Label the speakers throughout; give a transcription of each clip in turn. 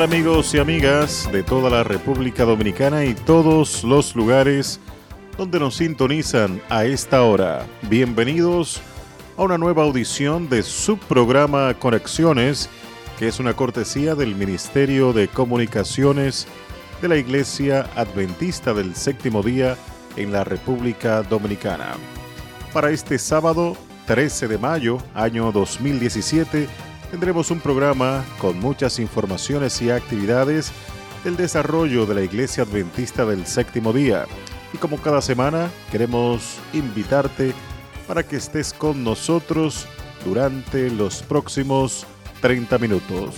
Speaker 1: ¿Qué tal amigos y amigas de toda la República Dominicana y todos los lugares donde nos sintonizan a esta hora? Bienvenidos a una nueva audición de su programa Conexiones, que es una cortesía del Ministerio de Comunicaciones de la Iglesia Adventista del Séptimo Día en la República Dominicana. Para este sábado 13 de mayo, año 2017, tendremos un programa con muchas informaciones y actividades del desarrollo de la Iglesia Adventista del Séptimo Día. Y como cada semana, queremos invitarte para que estés con nosotros durante los próximos 30 minutos.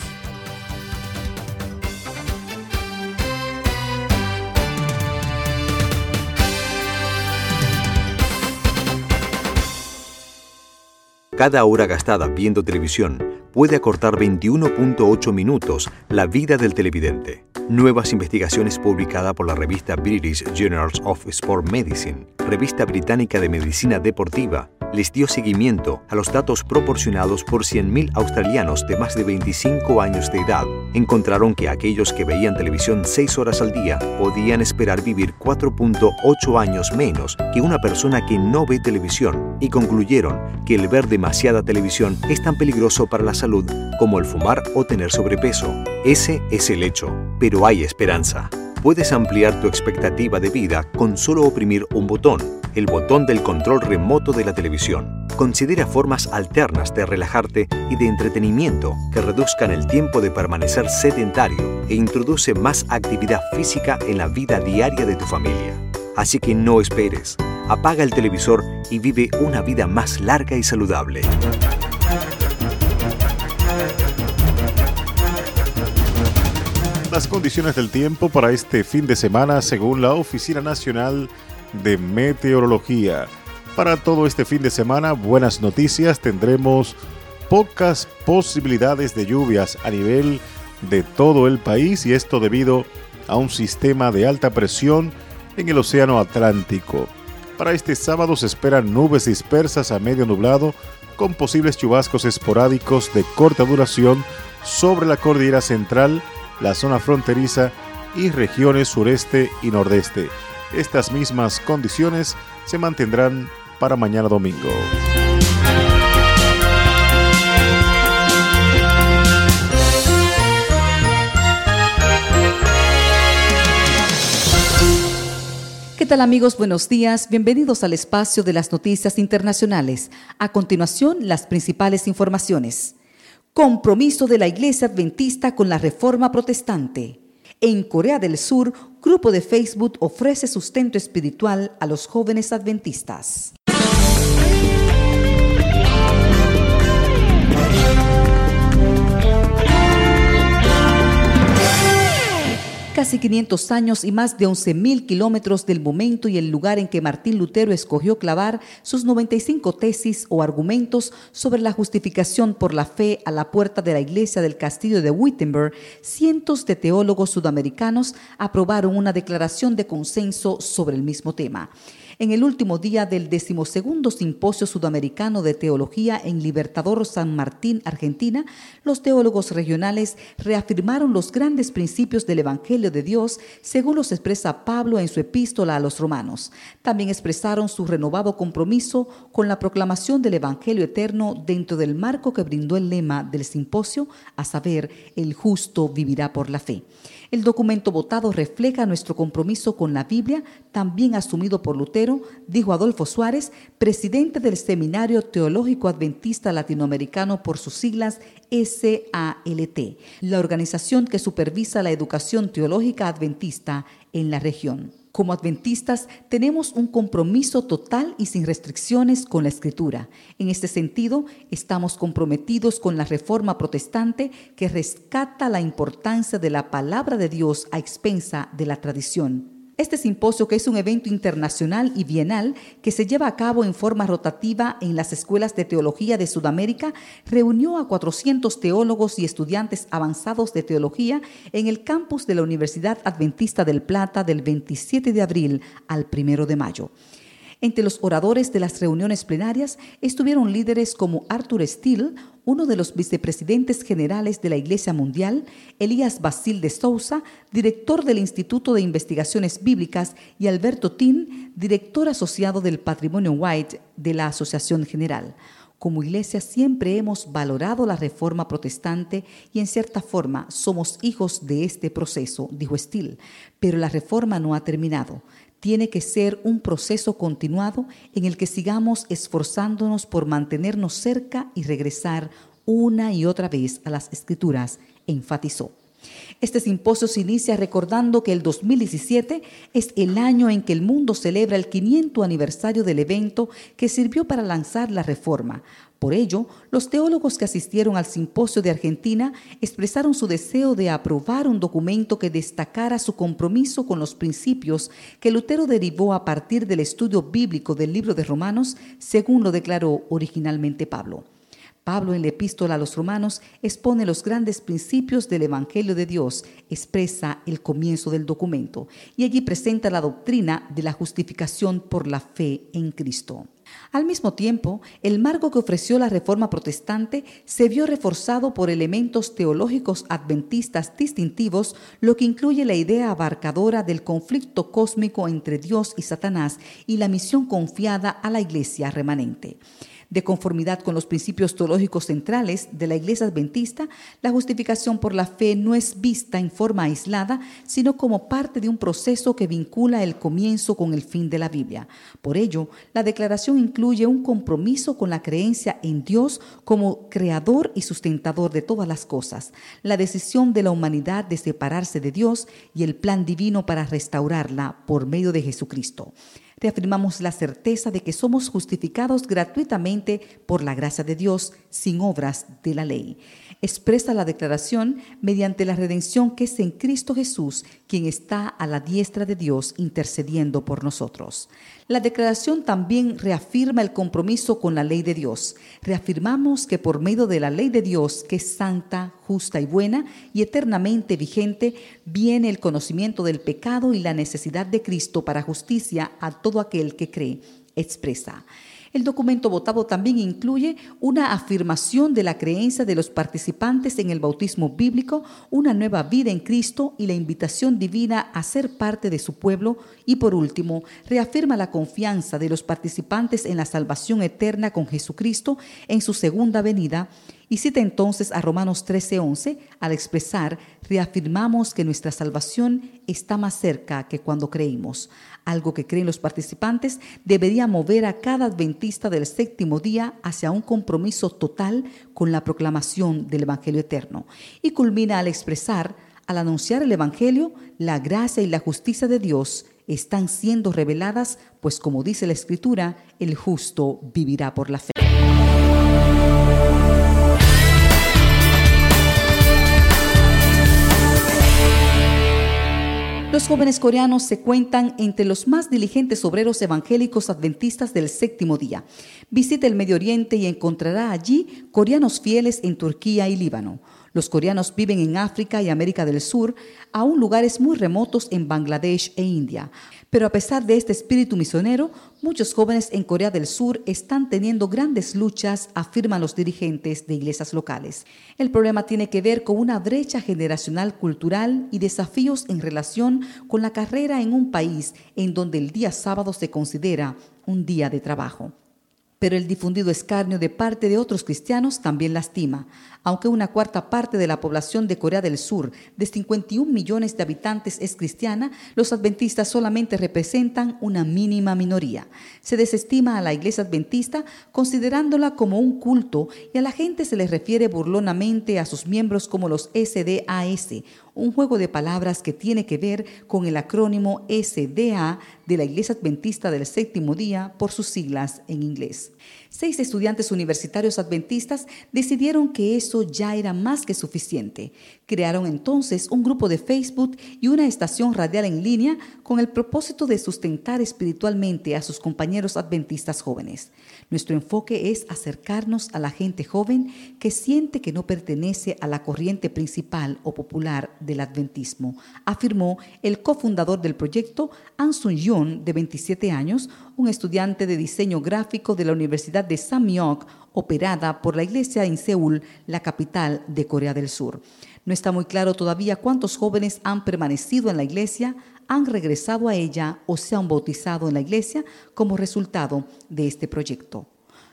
Speaker 2: Cada hora gastada viendo televisión puede acortar 21.8 minutos la vida del televidente. Nuevas investigaciones publicadas por la revista British Journals of Sport Medicine, revista británica de medicina deportiva, les dio seguimiento a los datos proporcionados por 100.000 australianos de más de 25 años de edad. Encontraron que aquellos que veían televisión 6 horas al día podían esperar vivir 4.8 años menos que una persona que no ve televisión y concluyeron que el ver demasiada televisión es tan peligroso para la salud como el fumar o tener sobrepeso. Ese es el hecho, pero hay esperanza. Puedes ampliar tu expectativa de vida con solo oprimir un botón, el botón del control remoto de la televisión. Considera formas alternas de relajarte y de entretenimiento que reduzcan el tiempo de permanecer sedentario e introduce más actividad física en la vida diaria de tu familia. Así que no esperes, apaga el televisor y vive una vida más larga y saludable.
Speaker 1: Las condiciones del tiempo para este fin de semana según la Oficina Nacional de Meteorología. Para todo este fin de semana, buenas noticias, tendremos pocas posibilidades de lluvias a nivel de todo el país y esto debido a un sistema de alta presión en el Océano Atlántico. Para este sábado se esperan nubes dispersas a medio nublado con posibles chubascos esporádicos de corta duración sobre la cordillera central la zona fronteriza y regiones sureste y nordeste. Estas mismas condiciones se mantendrán para mañana domingo.
Speaker 3: ¿Qué tal amigos? Buenos días. Bienvenidos al espacio de las noticias internacionales. A continuación, las principales informaciones. Compromiso de la Iglesia Adventista con la Reforma Protestante. En Corea del Sur, grupo de Facebook ofrece sustento espiritual a los jóvenes adventistas. Casi 500 años y más de 11.000 kilómetros del momento y el lugar en que Martín Lutero escogió clavar sus 95 tesis o argumentos sobre la justificación por la fe a la puerta de la iglesia del castillo de Wittenberg, cientos de teólogos sudamericanos aprobaron una declaración de consenso sobre el mismo tema en el último día del decimosegundo Simposio Sudamericano de Teología en Libertador San Martín, Argentina, los teólogos regionales reafirmaron los grandes principios del Evangelio de Dios según los expresa Pablo en su epístola a los romanos. También expresaron su renovado compromiso con la proclamación del Evangelio eterno dentro del marco que brindó el lema del simposio, a saber, el justo vivirá por la fe. El documento votado refleja nuestro compromiso con la Biblia, también asumido por Lutero, dijo Adolfo Suárez, presidente del Seminario Teológico Adventista Latinoamericano por sus siglas SALT, la organización que supervisa la educación teológica adventista en la región. Como adventistas tenemos un compromiso total y sin restricciones con la escritura. En este sentido, estamos comprometidos con la reforma protestante que rescata la importancia de la palabra de Dios a expensa de la tradición. Este simposio, que es un evento internacional y bienal que se lleva a cabo en forma rotativa en las escuelas de teología de Sudamérica, reunió a 400 teólogos y estudiantes avanzados de teología en el campus de la Universidad Adventista del Plata del 27 de abril al 1 de mayo. Entre los oradores de las reuniones plenarias estuvieron líderes como Arthur Steele, uno de los vicepresidentes generales de la Iglesia Mundial, Elías Basil de Sousa, director del Instituto de Investigaciones Bíblicas, y Alberto Tin, director asociado del Patrimonio White de la Asociación General. Como iglesia siempre hemos valorado la reforma protestante y en cierta forma somos hijos de este proceso, dijo Steele, pero la reforma no ha terminado tiene que ser un proceso continuado en el que sigamos esforzándonos por mantenernos cerca y regresar una y otra vez a las escrituras, enfatizó. Este simposio se inicia recordando que el 2017 es el año en que el mundo celebra el 500 aniversario del evento que sirvió para lanzar la reforma, por ello, los teólogos que asistieron al simposio de Argentina expresaron su deseo de aprobar un documento que destacara su compromiso con los principios que Lutero derivó a partir del estudio bíblico del libro de Romanos, según lo declaró originalmente Pablo. Pablo en la epístola a los romanos expone los grandes principios del Evangelio de Dios, expresa el comienzo del documento y allí presenta la doctrina de la justificación por la fe en Cristo. Al mismo tiempo, el marco que ofreció la Reforma Protestante se vio reforzado por elementos teológicos adventistas distintivos, lo que incluye la idea abarcadora del conflicto cósmico entre Dios y Satanás y la misión confiada a la Iglesia remanente. De conformidad con los principios teológicos centrales de la Iglesia Adventista, la justificación por la fe no es vista en forma aislada, sino como parte de un proceso que vincula el comienzo con el fin de la Biblia. Por ello, la declaración incluye un compromiso con la creencia en Dios como creador y sustentador de todas las cosas, la decisión de la humanidad de separarse de Dios y el plan divino para restaurarla por medio de Jesucristo reafirmamos la certeza de que somos justificados gratuitamente por la gracia de Dios sin obras de la ley. Expresa la declaración mediante la redención que es en Cristo Jesús, quien está a la diestra de Dios intercediendo por nosotros. La declaración también reafirma el compromiso con la ley de Dios. Reafirmamos que por medio de la ley de Dios, que es santa, justa y buena y eternamente vigente, viene el conocimiento del pecado y la necesidad de Cristo para justicia a todo aquel que cree. Expresa. El documento votado también incluye una afirmación de la creencia de los participantes en el bautismo bíblico, una nueva vida en Cristo y la invitación divina a ser parte de su pueblo y por último, reafirma la confianza de los participantes en la salvación eterna con Jesucristo en su segunda venida y cita entonces a Romanos 13:11 al expresar, reafirmamos que nuestra salvación está más cerca que cuando creímos. Algo que creen los participantes debería mover a cada adventista del séptimo día hacia un compromiso total con la proclamación del Evangelio eterno. Y culmina al expresar, al anunciar el Evangelio, la gracia y la justicia de Dios están siendo reveladas, pues como dice la Escritura, el justo vivirá por la fe. Los jóvenes coreanos se cuentan entre los más diligentes obreros evangélicos adventistas del séptimo día. Visite el Medio Oriente y encontrará allí coreanos fieles en Turquía y Líbano. Los coreanos viven en África y América del Sur, aún lugares muy remotos en Bangladesh e India. Pero a pesar de este espíritu misionero, muchos jóvenes en Corea del Sur están teniendo grandes luchas, afirman los dirigentes de iglesias locales. El problema tiene que ver con una brecha generacional cultural y desafíos en relación con la carrera en un país en donde el día sábado se considera un día de trabajo pero el difundido escarnio de parte de otros cristianos también lastima. Aunque una cuarta parte de la población de Corea del Sur, de 51 millones de habitantes, es cristiana, los adventistas solamente representan una mínima minoría. Se desestima a la iglesia adventista considerándola como un culto y a la gente se les refiere burlonamente a sus miembros como los SDAS, un juego de palabras que tiene que ver con el acrónimo SDA de la Iglesia Adventista del Séptimo Día por sus siglas en inglés. Seis estudiantes universitarios adventistas decidieron que eso ya era más que suficiente. Crearon entonces un grupo de Facebook y una estación radial en línea con el propósito de sustentar espiritualmente a sus compañeros adventistas jóvenes. Nuestro enfoque es acercarnos a la gente joven que siente que no pertenece a la corriente principal o popular del adventismo, afirmó el cofundador del proyecto, An Sun Yoon, de 27 años, un estudiante de diseño gráfico de la Universidad de Samyok, operada por la iglesia en Seúl, la capital de Corea del Sur. No está muy claro todavía cuántos jóvenes han permanecido en la iglesia, han regresado a ella o se han bautizado en la iglesia como resultado de este proyecto.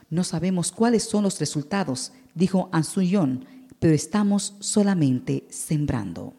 Speaker 3: No sabemos cuáles son los resultados, dijo Ansuyon, pero estamos solamente sembrando.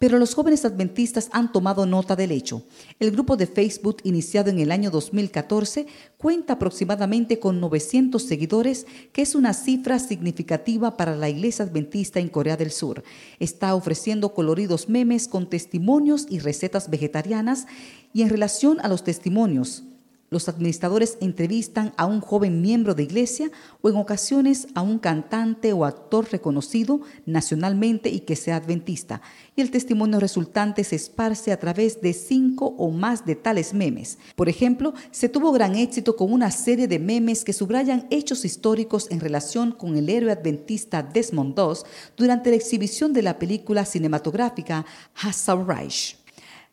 Speaker 3: Pero los jóvenes adventistas han tomado nota del hecho. El grupo de Facebook, iniciado en el año 2014, cuenta aproximadamente con 900 seguidores, que es una cifra significativa para la iglesia adventista en Corea del Sur. Está ofreciendo coloridos memes con testimonios y recetas vegetarianas y en relación a los testimonios, los administradores entrevistan a un joven miembro de iglesia o en ocasiones a un cantante o actor reconocido nacionalmente y que sea adventista. Y el testimonio resultante se esparce a través de cinco o más de tales memes. Por ejemplo, se tuvo gran éxito con una serie de memes que subrayan hechos históricos en relación con el héroe adventista Desmond II durante la exhibición de la película cinematográfica Hassel Reich.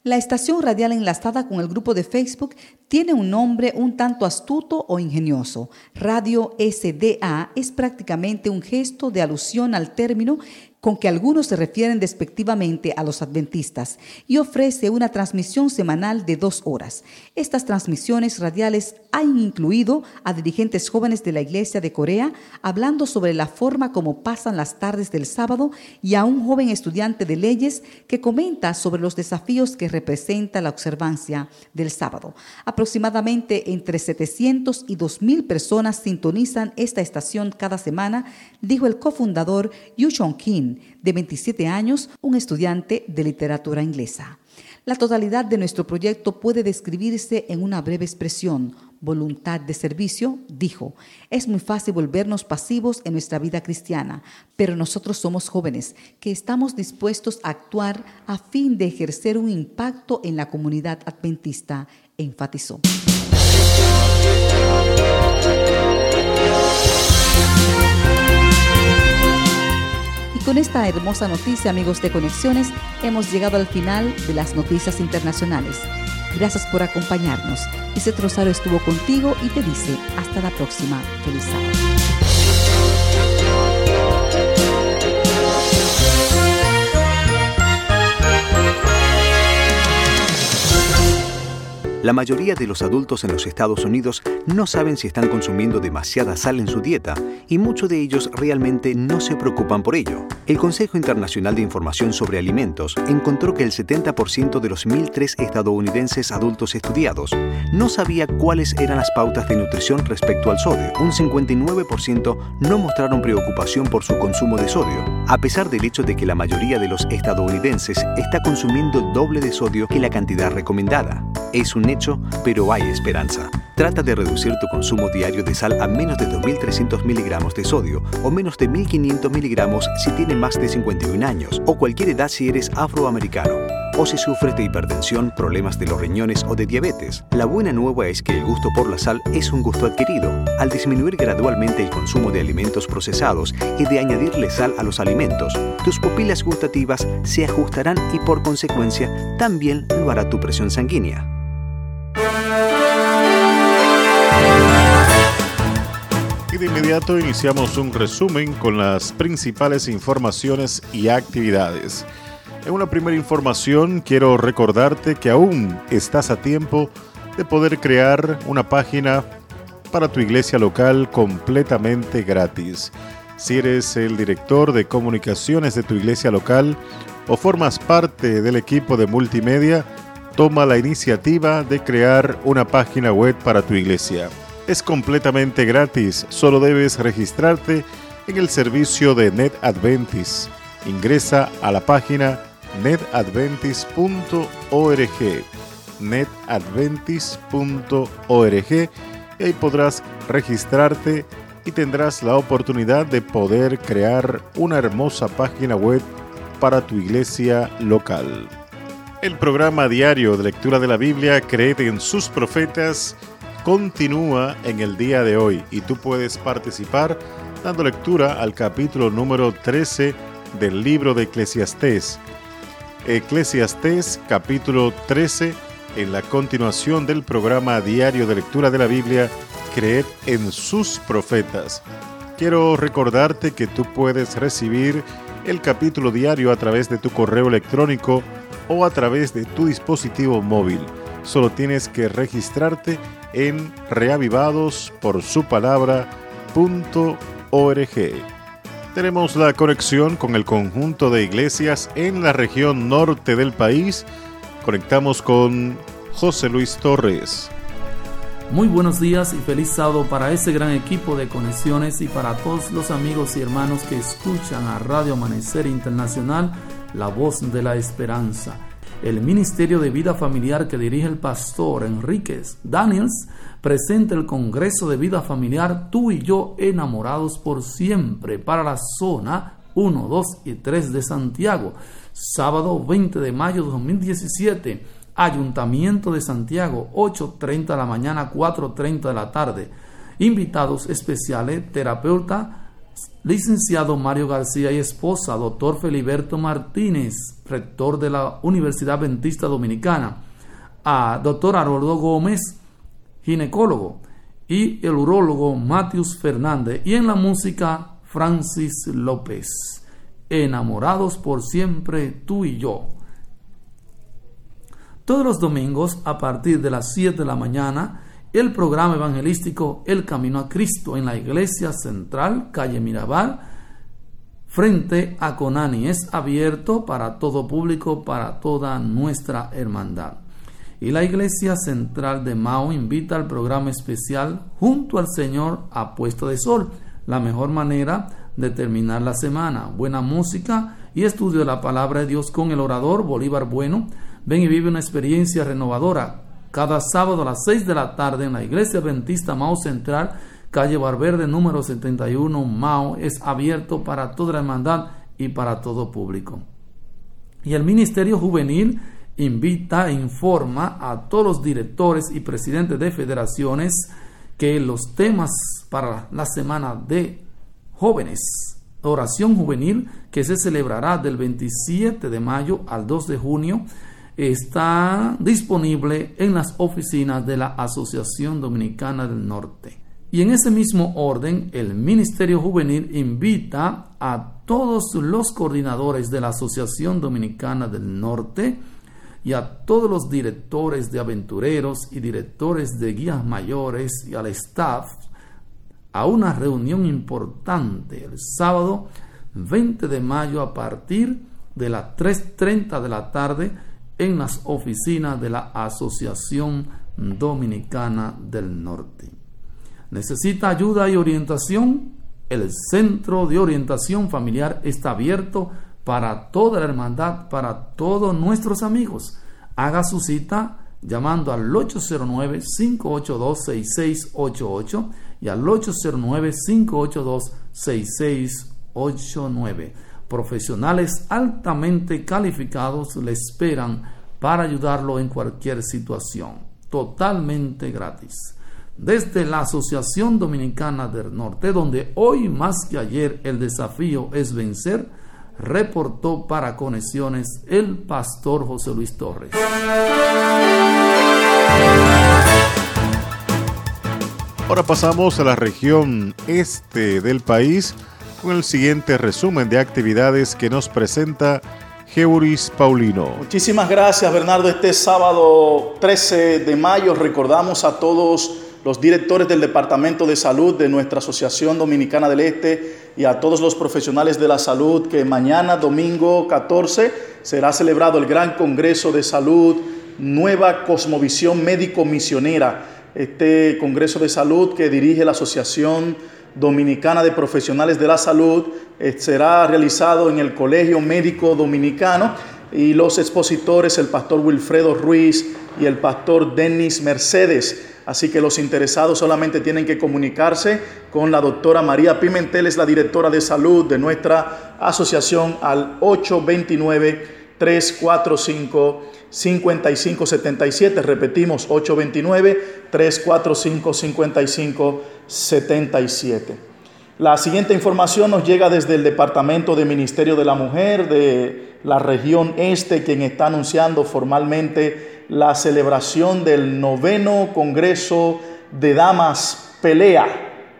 Speaker 3: La estación radial enlazada con el grupo de Facebook tiene un nombre un tanto astuto o ingenioso. Radio SDA es prácticamente un gesto de alusión al término con que algunos se refieren despectivamente a los adventistas y ofrece una transmisión semanal de dos horas. Estas transmisiones radiales han incluido a dirigentes jóvenes de la Iglesia de Corea hablando sobre la forma como pasan las tardes del sábado y a un joven estudiante de leyes que comenta sobre los desafíos que representa la observancia del sábado. Aproximadamente entre 700 y 2.000 personas sintonizan esta estación cada semana, dijo el cofundador Yu Chong-kin, de 27 años, un estudiante de literatura inglesa. La totalidad de nuestro proyecto puede describirse en una breve expresión, voluntad de servicio, dijo, es muy fácil volvernos pasivos en nuestra vida cristiana, pero nosotros somos jóvenes que estamos dispuestos a actuar a fin de ejercer un impacto en la comunidad adventista enfatizó. Con esta hermosa noticia, amigos de Conexiones, hemos llegado al final de las noticias internacionales. Gracias por acompañarnos. Ese Rosario estuvo contigo y te dice hasta la próxima. Feliz sábado.
Speaker 2: La mayoría de los adultos en los Estados Unidos no saben si están consumiendo demasiada sal en su dieta y muchos de ellos realmente no se preocupan por ello. El Consejo Internacional de Información sobre Alimentos encontró que el 70% de los 1.003 estadounidenses adultos estudiados no sabía cuáles eran las pautas de nutrición respecto al sodio. Un 59% no mostraron preocupación por su consumo de sodio, a pesar del hecho de que la mayoría de los estadounidenses está consumiendo doble de sodio que la cantidad recomendada. Es un pero hay esperanza. Trata de reducir tu consumo diario de sal a menos de 2.300 miligramos de sodio o menos de 1.500 miligramos si tienes más de 51 años o cualquier edad si eres afroamericano o si sufres de hipertensión, problemas de los riñones o de diabetes. La buena nueva es que el gusto por la sal es un gusto adquirido. Al disminuir gradualmente el consumo de alimentos procesados y de añadirle sal a los alimentos, tus pupilas gustativas se ajustarán y por consecuencia también lo hará tu presión sanguínea.
Speaker 1: De inmediato iniciamos un resumen con las principales informaciones y actividades. En una primera información quiero recordarte que aún estás a tiempo de poder crear una página para tu iglesia local completamente gratis. Si eres el director de comunicaciones de tu iglesia local o formas parte del equipo de multimedia, toma la iniciativa de crear una página web para tu iglesia. Es completamente gratis, solo debes registrarte en el servicio de NetAdventis. Ingresa a la página netadventis.org netadventis.org y ahí podrás registrarte y tendrás la oportunidad de poder crear una hermosa página web para tu iglesia local. El programa diario de lectura de la Biblia, Creed en sus profetas, continúa en el día de hoy y tú puedes participar dando lectura al capítulo número 13 del libro de Eclesiastés. Eclesiastés capítulo 13 en la continuación del programa diario de lectura de la Biblia, Creed en sus profetas. Quiero recordarte que tú puedes recibir el capítulo diario a través de tu correo electrónico o a través de tu dispositivo móvil. Solo tienes que registrarte en reavivadosporsupalabra.org. Tenemos la conexión con el conjunto de iglesias en la región norte del país. Conectamos con José Luis Torres.
Speaker 4: Muy buenos días y feliz sábado para ese gran equipo de conexiones y para todos los amigos y hermanos que escuchan a Radio Amanecer Internacional, la voz de la esperanza el Ministerio de Vida Familiar que dirige el pastor Enríquez Daniels presenta el Congreso de Vida Familiar Tú y yo enamorados por siempre para la zona 1, 2 y 3 de Santiago. Sábado 20 de mayo de 2017. Ayuntamiento de Santiago, 8.30 de la mañana, 4.30 de la tarde. Invitados especiales, terapeuta licenciado Mario García y esposa, doctor Feliberto Martínez, rector de la Universidad Adventista Dominicana, a doctor Haroldo Gómez, ginecólogo, y el urólogo Matius Fernández, y en la música Francis López. Enamorados por siempre tú y yo. Todos los domingos a partir de las 7 de la mañana el programa evangelístico El Camino a Cristo en la Iglesia Central, calle Mirabal, frente a Conani. Es abierto para todo público, para toda nuestra hermandad. Y la Iglesia Central de Mao invita al programa especial Junto al Señor a Puesto de Sol, la mejor manera de terminar la semana. Buena música y estudio de la palabra de Dios con el orador Bolívar Bueno. Ven y vive una experiencia renovadora cada sábado a las 6 de la tarde en la Iglesia Adventista Mao Central, calle Barberde número 71, Mao, es abierto para toda la hermandad y para todo público. Y el Ministerio Juvenil invita e informa a todos los directores y presidentes de federaciones que los temas para la semana de jóvenes, oración juvenil, que se celebrará del 27 de mayo al 2 de junio, está disponible en las oficinas de la Asociación Dominicana del Norte. Y en ese mismo orden, el Ministerio Juvenil invita a todos los coordinadores de la Asociación Dominicana del Norte y a todos los directores de aventureros y directores de guías mayores y al staff a una reunión importante el sábado 20 de mayo a partir de las 3.30 de la tarde en las oficinas de la Asociación Dominicana del Norte. ¿Necesita ayuda y orientación? El Centro de Orientación Familiar está abierto para toda la hermandad, para todos nuestros amigos. Haga su cita llamando al 809-582-6688 y al 809-582-6689 profesionales altamente calificados le esperan para ayudarlo en cualquier situación, totalmente gratis. Desde la Asociación Dominicana del Norte, donde hoy más que ayer el desafío es vencer, reportó para Conexiones el pastor José Luis Torres.
Speaker 1: Ahora pasamos a la región este del país con el siguiente resumen de actividades que nos presenta Geuris Paulino.
Speaker 5: Muchísimas gracias Bernardo. Este sábado 13 de mayo recordamos a todos los directores del Departamento de Salud de nuestra Asociación Dominicana del Este y a todos los profesionales de la salud que mañana, domingo 14, será celebrado el Gran Congreso de Salud Nueva Cosmovisión Médico Misionera. Este Congreso de Salud que dirige la Asociación Dominicana de Profesionales de la Salud eh, será realizado en el Colegio Médico Dominicano y los expositores, el pastor Wilfredo Ruiz y el pastor Denis Mercedes. Así que los interesados solamente tienen que comunicarse con la doctora María Pimentel, es la directora de salud de nuestra asociación al 829-345-5577. Repetimos, 829-345-5577. La siguiente información nos llega desde el Departamento de Ministerio de la Mujer de la región este, quien está anunciando formalmente la celebración del noveno Congreso de Damas Pelea.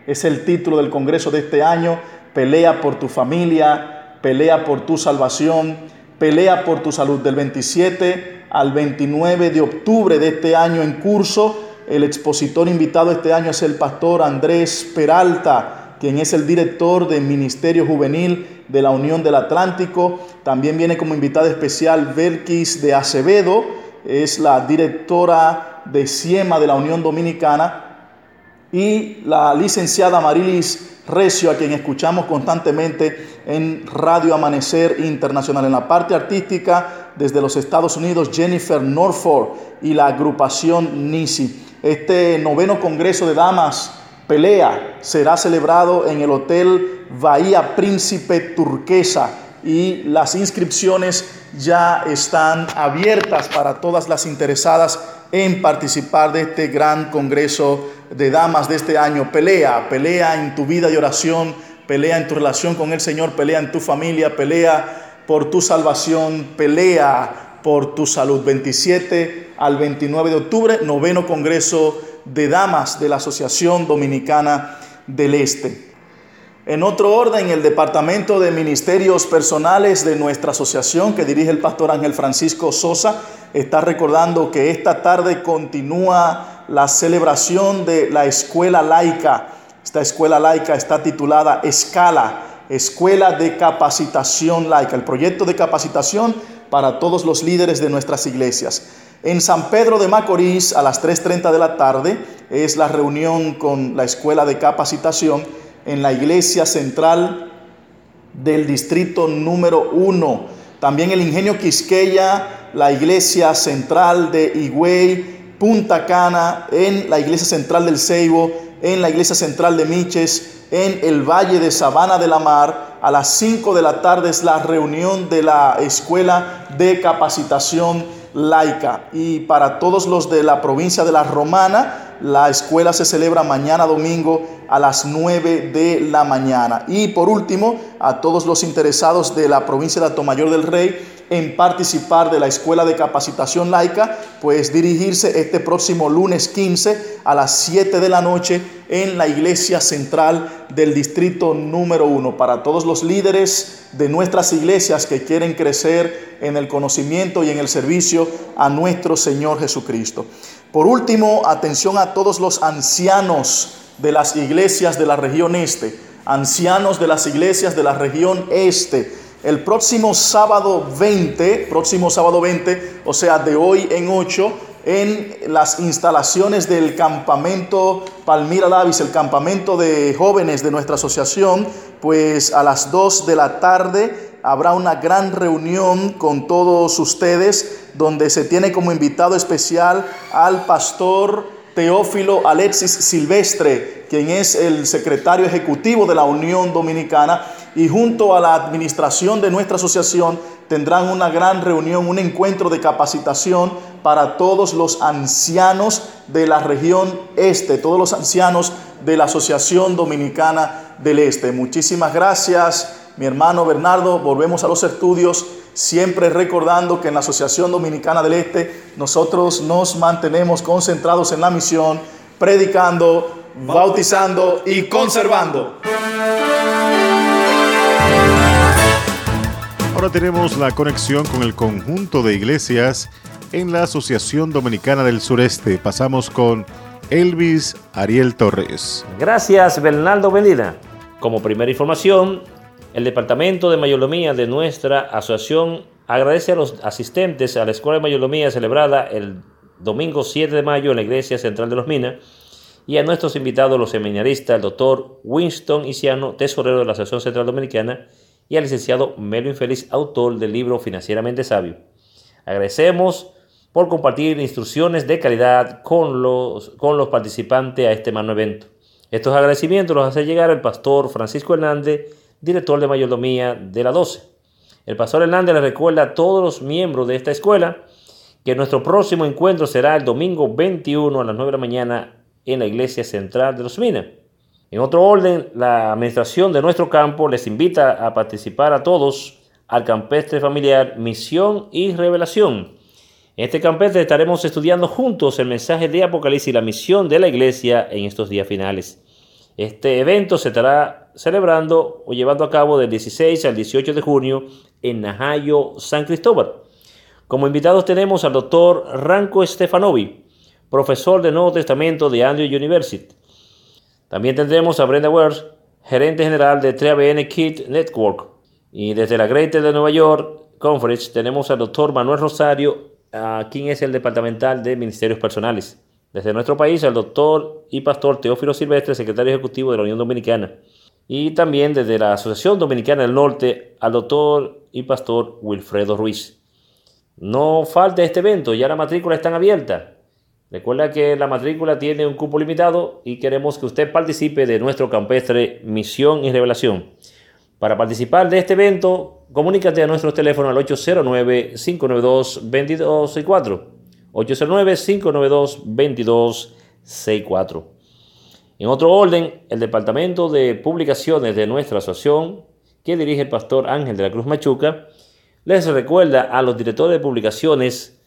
Speaker 5: Es el título del Congreso de este año. Pelea por tu familia, pelea por tu salvación, pelea por tu salud. Del 27 al 29 de octubre de este año en curso, el expositor invitado este año es el pastor Andrés Peralta quien es el director del Ministerio Juvenil de la Unión del Atlántico. También viene como invitada especial Belkis de Acevedo, es la directora de CIEMA de la Unión Dominicana. Y la licenciada Marilis Recio, a quien escuchamos constantemente en Radio Amanecer Internacional. En la parte artística, desde los Estados Unidos, Jennifer Norfolk y la agrupación NISI. Este noveno Congreso de Damas pelea será celebrado en el Hotel Bahía Príncipe Turquesa y las inscripciones ya están abiertas para todas las interesadas en participar de este gran Congreso de Damas de este año. Pelea, pelea en tu vida de oración, pelea en tu relación con el Señor, pelea en tu familia, pelea por tu salvación, pelea por tu salud. 27 al 29 de octubre, noveno Congreso de Damas de la Asociación Dominicana del Este. En otro orden, el Departamento de Ministerios Personales de nuestra asociación, que dirige el pastor Ángel Francisco Sosa, está recordando que esta tarde continúa la celebración de la escuela laica. Esta escuela laica está titulada Escala, Escuela de Capacitación Laica, el proyecto de capacitación para todos los líderes de nuestras iglesias. En San Pedro de Macorís, a las 3.30 de la tarde, es la reunión con la Escuela de Capacitación en la Iglesia Central del Distrito número 1. También el Ingenio Quisqueya, la Iglesia Central de Higüey, Punta Cana, en la Iglesia Central del Ceibo, en la Iglesia Central de Miches, en el Valle de Sabana de la Mar. A las 5 de la tarde es la reunión de la Escuela de Capacitación laica. Y para todos los de la provincia de la Romana, la escuela se celebra mañana domingo a las 9 de la mañana. Y por último, a todos los interesados de la provincia de Atomayor del Rey, en participar de la Escuela de Capacitación Laica, pues dirigirse este próximo lunes 15 a las 7 de la noche en la iglesia central del distrito número 1. Para todos los líderes de nuestras iglesias que quieren crecer en el conocimiento y en el servicio a nuestro Señor Jesucristo. Por último, atención a todos los ancianos de las iglesias de la región este, ancianos de las iglesias de la región este el próximo sábado 20, próximo sábado 20, o sea, de hoy en 8, en las instalaciones del campamento Palmira Davis, el campamento de jóvenes de nuestra asociación, pues a las 2 de la tarde habrá una gran reunión con todos ustedes, donde se tiene como invitado especial al pastor Teófilo Alexis Silvestre, quien es el secretario ejecutivo de la Unión Dominicana y junto a la administración de nuestra asociación tendrán una gran reunión, un encuentro de capacitación para todos los ancianos de la región este, todos los ancianos de la Asociación Dominicana del Este. Muchísimas gracias, mi hermano Bernardo. Volvemos a los estudios, siempre recordando que en la Asociación Dominicana del Este nosotros nos mantenemos concentrados en la misión, predicando, bautizando y conservando.
Speaker 1: Ahora tenemos la conexión con el conjunto de iglesias en la Asociación Dominicana del Sureste. Pasamos con Elvis Ariel Torres.
Speaker 6: Gracias, Bernardo Medina. Como primera información, el Departamento de Mayordomía de nuestra asociación agradece a los asistentes a la Escuela de Mayordomía celebrada el domingo 7 de mayo en la Iglesia Central de los Minas y a nuestros invitados, los seminaristas, el doctor Winston Isiano, tesorero de la Asociación Central Dominicana, y al licenciado Melo Infeliz, autor del libro Financieramente Sabio. Agradecemos por compartir instrucciones de calidad con los, con los participantes a este magno evento. Estos agradecimientos los hace llegar el pastor Francisco Hernández, director de mayordomía de la 12. El pastor Hernández le recuerda a todos los miembros de esta escuela que nuestro próximo encuentro será el domingo 21 a las 9 de la mañana en la iglesia central de los Minas. En otro orden, la administración de nuestro campo les invita a participar a todos al campestre familiar Misión y Revelación. En este campestre estaremos estudiando juntos el mensaje de Apocalipsis y la misión de la iglesia en estos días finales. Este evento se estará celebrando o llevando a cabo del 16 al 18 de junio en Najayo, San Cristóbal. Como invitados tenemos al doctor Ranko Stefanovi, profesor de Nuevo Testamento de Andrew University. También tendremos a Brenda Wells, gerente general de 3ABN Kit Network. Y desde la Greater de Nueva York Conference tenemos al doctor Manuel Rosario, a quien es el departamental de Ministerios Personales. Desde nuestro país, al doctor y pastor Teófilo Silvestre, secretario ejecutivo de la Unión Dominicana. Y también desde la Asociación Dominicana del Norte, al doctor y pastor Wilfredo Ruiz. No falte este evento, ya la matrícula está abierta. Recuerda que la matrícula tiene un cupo limitado y queremos que usted participe de nuestro campestre Misión y Revelación. Para participar de este evento, comunícate a nuestro teléfono al 809-592-2264. 809-592-2264. En otro orden, el Departamento de Publicaciones de nuestra asociación, que dirige el pastor Ángel de la Cruz Machuca, les recuerda a los directores de publicaciones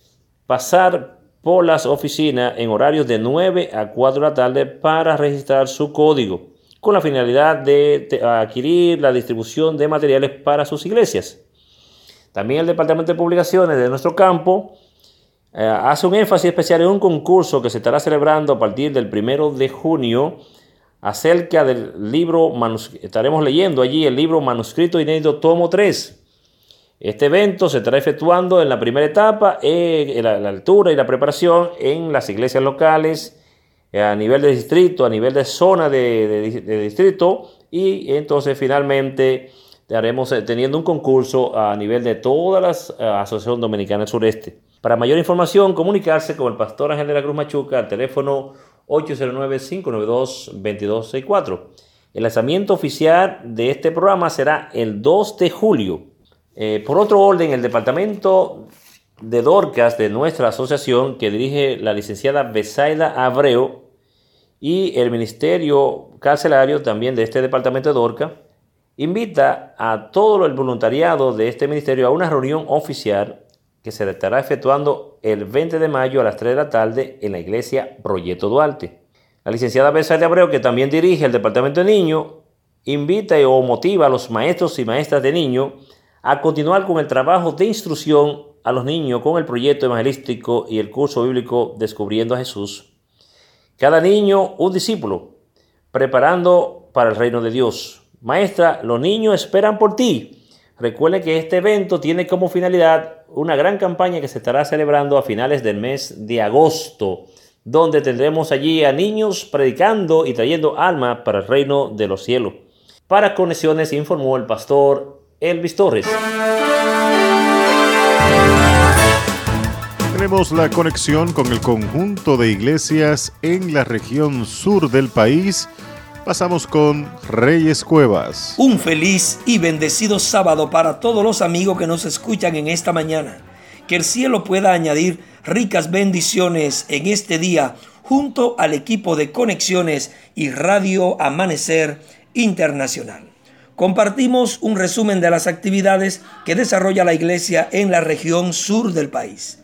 Speaker 6: pasar por las oficinas en horarios de 9 a 4 de la tarde para registrar su código, con la finalidad de adquirir la distribución de materiales para sus iglesias. También el Departamento de Publicaciones de nuestro campo eh, hace un énfasis especial en un concurso que se estará celebrando a partir del primero de junio acerca del libro, estaremos leyendo allí el libro manuscrito inédito tomo 3 este evento se estará efectuando en la primera etapa, en eh, la, altura y la preparación en las iglesias locales, eh, a nivel de distrito, a nivel de zona de, distrito, y entonces finalmente estaremos eh, teniendo un concurso a nivel de todas las asociaciones dominicanas del sureste. Para mayor información, comunicarse con el pastor Ángel de la Cruz Machuca al teléfono 809-592-2264. El lanzamiento oficial de este programa será el 2 de julio eh, por otro orden, el departamento de Dorcas de nuestra asociación, que dirige la licenciada Besaida Abreu, y el Ministerio Carcelario también de este departamento de Dorcas, invita a todo el voluntariado de este ministerio a una reunión oficial que se estará efectuando el 20 de mayo a las 3 de la tarde en la iglesia Proyecto Duarte. La licenciada Besaida Abreu, que también dirige el departamento de niños, invita o motiva a los maestros y maestras de niños a continuar con el trabajo de instrucción a los niños con el proyecto evangelístico y el curso bíblico Descubriendo a Jesús. Cada niño un discípulo, preparando para el reino de Dios. Maestra, los niños esperan por ti. Recuerde que este evento tiene como finalidad una gran campaña que se estará celebrando a finales del mes de agosto, donde tendremos allí a niños predicando y trayendo alma para el reino de los cielos. Para conexiones informó el pastor Elvis Torres.
Speaker 1: Tenemos la conexión con el conjunto de iglesias en la región sur del país. Pasamos con Reyes Cuevas.
Speaker 7: Un feliz y bendecido sábado para todos los amigos que nos escuchan en esta mañana. Que el cielo pueda añadir ricas bendiciones en este día junto al equipo de conexiones y Radio Amanecer Internacional compartimos un resumen de las actividades que desarrolla la iglesia en la región sur del país.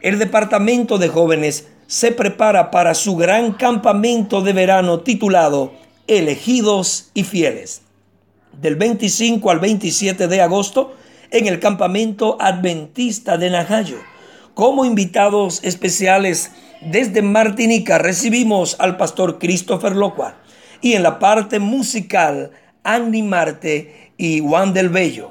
Speaker 7: El departamento de jóvenes se prepara para su gran campamento de verano titulado Elegidos y Fieles. Del 25 al 27 de agosto en el campamento adventista de Najayo. Como invitados especiales desde Martinica recibimos al pastor Christopher Locua y en la parte musical Andy Marte y Juan del Bello.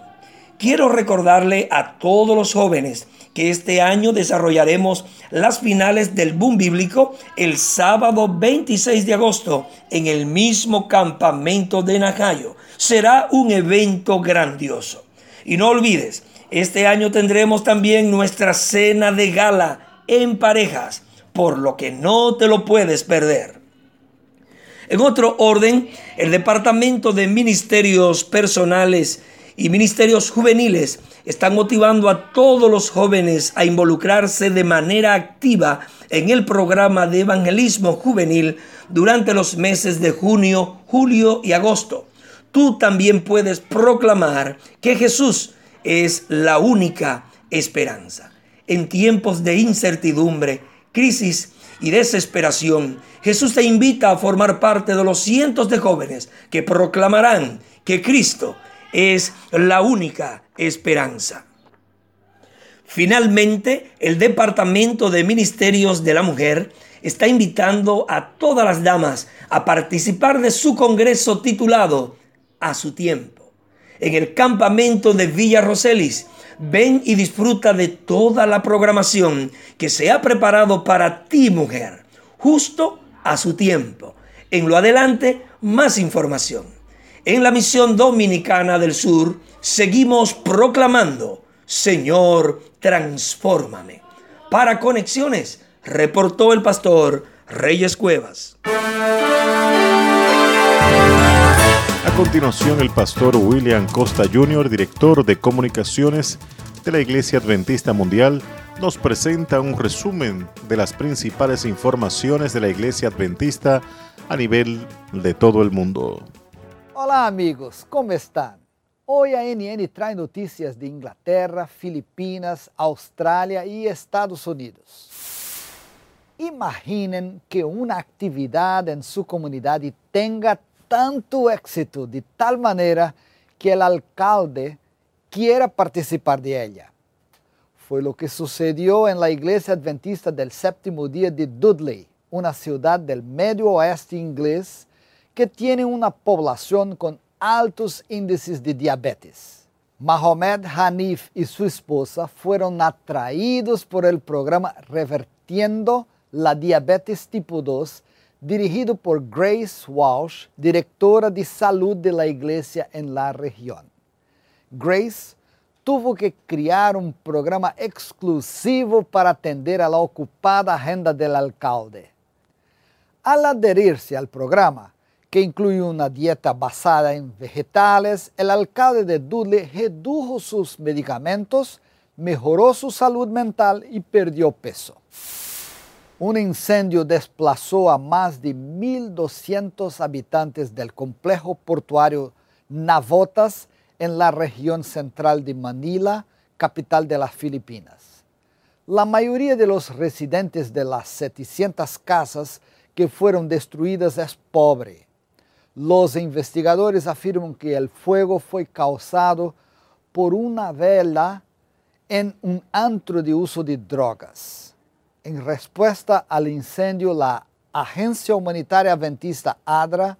Speaker 7: Quiero recordarle a todos los jóvenes que este año desarrollaremos las finales del Boom Bíblico el sábado 26 de agosto en el mismo campamento de Najayo. Será un evento grandioso. Y no olvides Este año tendremos también nuestra cena de gala en parejas, por lo que no te lo puedes perder. En otro orden, el Departamento de Ministerios Personales y Ministerios Juveniles están motivando a todos los jóvenes a involucrarse de manera activa en el programa de evangelismo juvenil durante los meses de junio, julio y agosto. Tú también puedes proclamar que Jesús es la única esperanza. En tiempos de incertidumbre, crisis y desesperación, Jesús te invita a formar parte de los cientos de jóvenes que proclamarán que Cristo es la única esperanza. Finalmente, el Departamento de Ministerios de la Mujer está invitando a todas las damas a participar de su congreso titulado A su tiempo. En el campamento de Villa Roselis, ven y disfruta de toda la programación que se ha preparado para ti, mujer, justo a su tiempo. En lo adelante, más información. En la misión dominicana del sur, seguimos proclamando, Señor, transfórmame. Para conexiones, reportó el pastor Reyes Cuevas.
Speaker 1: A continuación, el pastor William Costa Jr., director de comunicaciones de la Iglesia Adventista Mundial, nos presenta un resumen de las principales informaciones de la Iglesia Adventista a nivel de todo el mundo.
Speaker 8: Hola amigos, ¿cómo están? Hoy ANN trae noticias de Inglaterra, Filipinas, Australia y Estados Unidos. Imaginen que una actividad en su comunidad tenga tanto éxito de tal manera que el alcalde quiera participar de ella. Fue lo que sucedió en la iglesia adventista del séptimo día de Dudley, una ciudad del medio oeste inglés que tiene una población con altos índices de diabetes. Mahomed Hanif y su esposa fueron atraídos por el programa Revertiendo la Diabetes Tipo 2 dirigido por Grace Walsh, directora de salud de la iglesia en la región. Grace tuvo que crear un programa exclusivo para atender a la ocupada agenda del alcalde. Al adherirse al programa, que incluye una dieta basada en vegetales, el alcalde de Dudley redujo sus medicamentos, mejoró su salud mental y perdió peso. Un incendio desplazó a más de 1.200 habitantes del complejo portuario Navotas en la región central de Manila, capital de las Filipinas. La mayoría de los residentes de las 700 casas que fueron destruidas es pobre. Los investigadores afirman que el fuego fue causado por una vela en un antro de uso de drogas. En respuesta al incendio, la Agencia Humanitaria Adventista ADRA,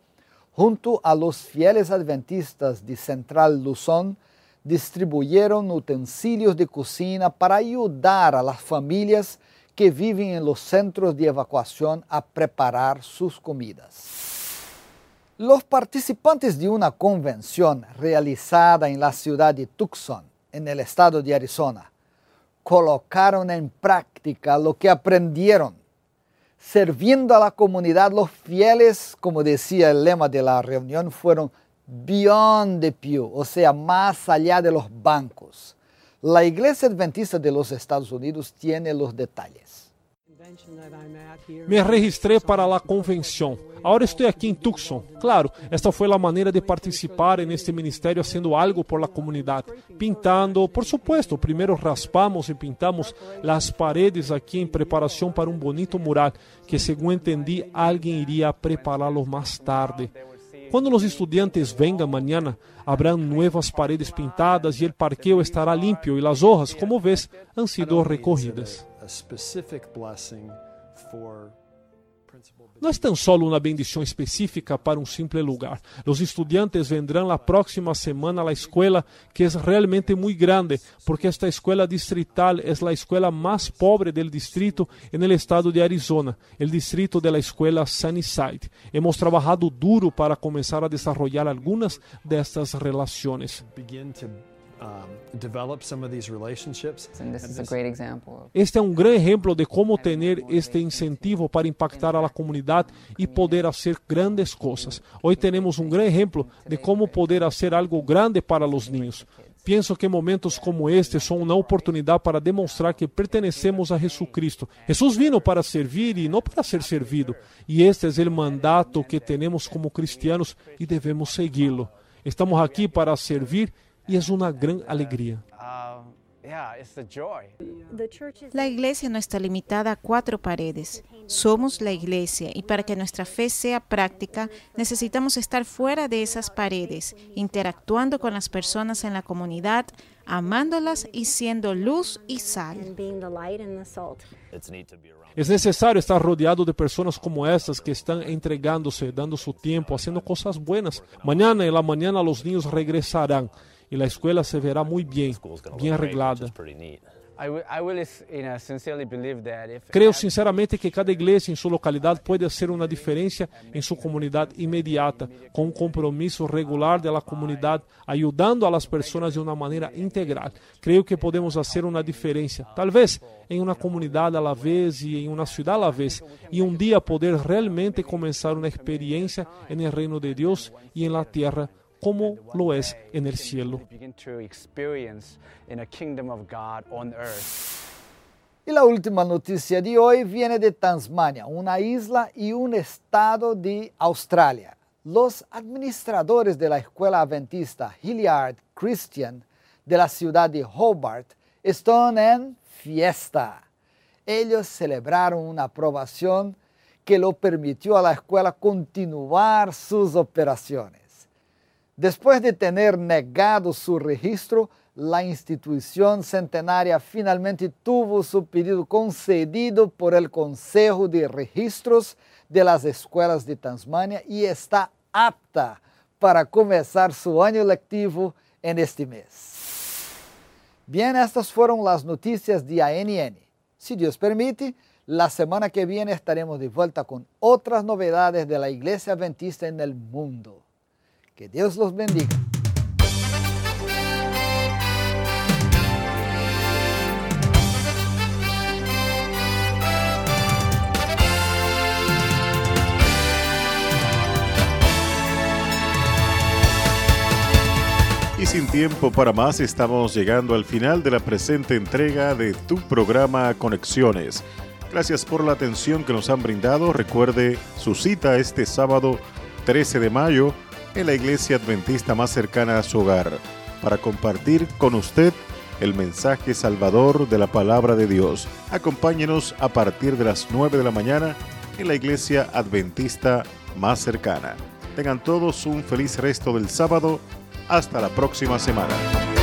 Speaker 8: junto a los fieles adventistas de Central Luzón, distribuyeron utensilios de cocina para ayudar a las familias que viven en los centros de evacuación a preparar sus comidas. Los participantes de una convención realizada en la ciudad de Tucson, en el estado de Arizona, colocaron en práctica lo que aprendieron, sirviendo a la comunidad. Los fieles, como decía el lema de la reunión, fueron beyond the pew, o sea, más allá de los bancos. La Iglesia Adventista de los Estados Unidos tiene los detalles.
Speaker 9: Me registrei para a convenção. Agora estou aqui em Tucson. Claro, esta foi a maneira de participar neste ministério haciendo algo por la comunidade. Pintando, por supuesto, primeiro raspamos e pintamos as paredes aqui em preparação para um bonito mural que, segundo entendi, alguém iria prepará-lo mais tarde. Quando os estudantes venham amanhã, habrão novas paredes pintadas e o parqueo estará limpo e as hojas, como vês, han sido recorridas. No es tan solo una bendición específica para un simple lugar. Los estudiantes vendrán la próxima semana a la escuela, que es realmente muy grande, porque esta escuela distrital es la escuela más pobre del distrito en el estado de Arizona, el distrito de la escuela Sunnyside. Hemos trabajado duro para comenzar a desarrollar algunas de estas relaciones. Este é um grande exemplo de como ter este incentivo para impactar a la comunidade e poder fazer grandes coisas. Hoje temos um grande exemplo de como poder fazer algo grande para os niños. Penso que momentos como este são uma oportunidade para demonstrar que pertenecemos a Jesucristo. Jesus vino para servir e não para ser servido. E este é o mandato que temos como cristianos e devemos segui-lo. Estamos aqui para servir e é uma grande alegria.
Speaker 10: La iglesia no está limitada a cuatro paredes. Somos la iglesia y para que nuestra fe sea práctica necesitamos estar fuera de esas paredes, interactuando con las personas en la comunidad, amándolas y siendo luz y sal.
Speaker 9: Es necesario estar rodeado de personas como estas que están entregándose, dando su tiempo, haciendo cosas buenas. Mañana en la mañana los niños regresarán y la escuela se verá muy bien, bien arreglada. Creio sinceramente que cada igreja em sua localidade pode ser uma diferença em sua comunidade imediata, com um compromisso regular da comunidade, ajudando a las pessoas de uma maneira integral. Creio que podemos fazer uma diferença, talvez em uma comunidade a la vez e em uma cidade a la vez, e um dia poder realmente começar uma experiência no reino de Deus e em la terra como lo es en el cielo.
Speaker 8: Y la última noticia de hoy viene de Tasmania, una isla y un estado de Australia. Los administradores de la escuela adventista Hilliard Christian de la ciudad de Hobart están en fiesta. Ellos celebraron una aprobación que lo permitió a la escuela continuar sus operaciones. Después de tener negado su registro, la institución centenaria finalmente tuvo su pedido concedido por el Consejo de Registros de las Escuelas de Tasmania y está apta para comenzar su año lectivo en este mes. Bien, estas fueron las noticias de ANN. Si Dios permite, la semana que viene estaremos de vuelta con otras novedades de la Iglesia Adventista en el mundo. Que Dios los bendiga.
Speaker 1: Y sin tiempo para más, estamos llegando al final de la presente entrega de tu programa Conexiones. Gracias por la atención que nos han brindado. Recuerde su cita este sábado 13 de mayo en la iglesia adventista más cercana a su hogar para compartir con usted el mensaje salvador de la palabra de Dios. Acompáñenos a partir de las 9 de la mañana en la iglesia adventista más cercana. Tengan todos un feliz resto del sábado. Hasta la próxima semana.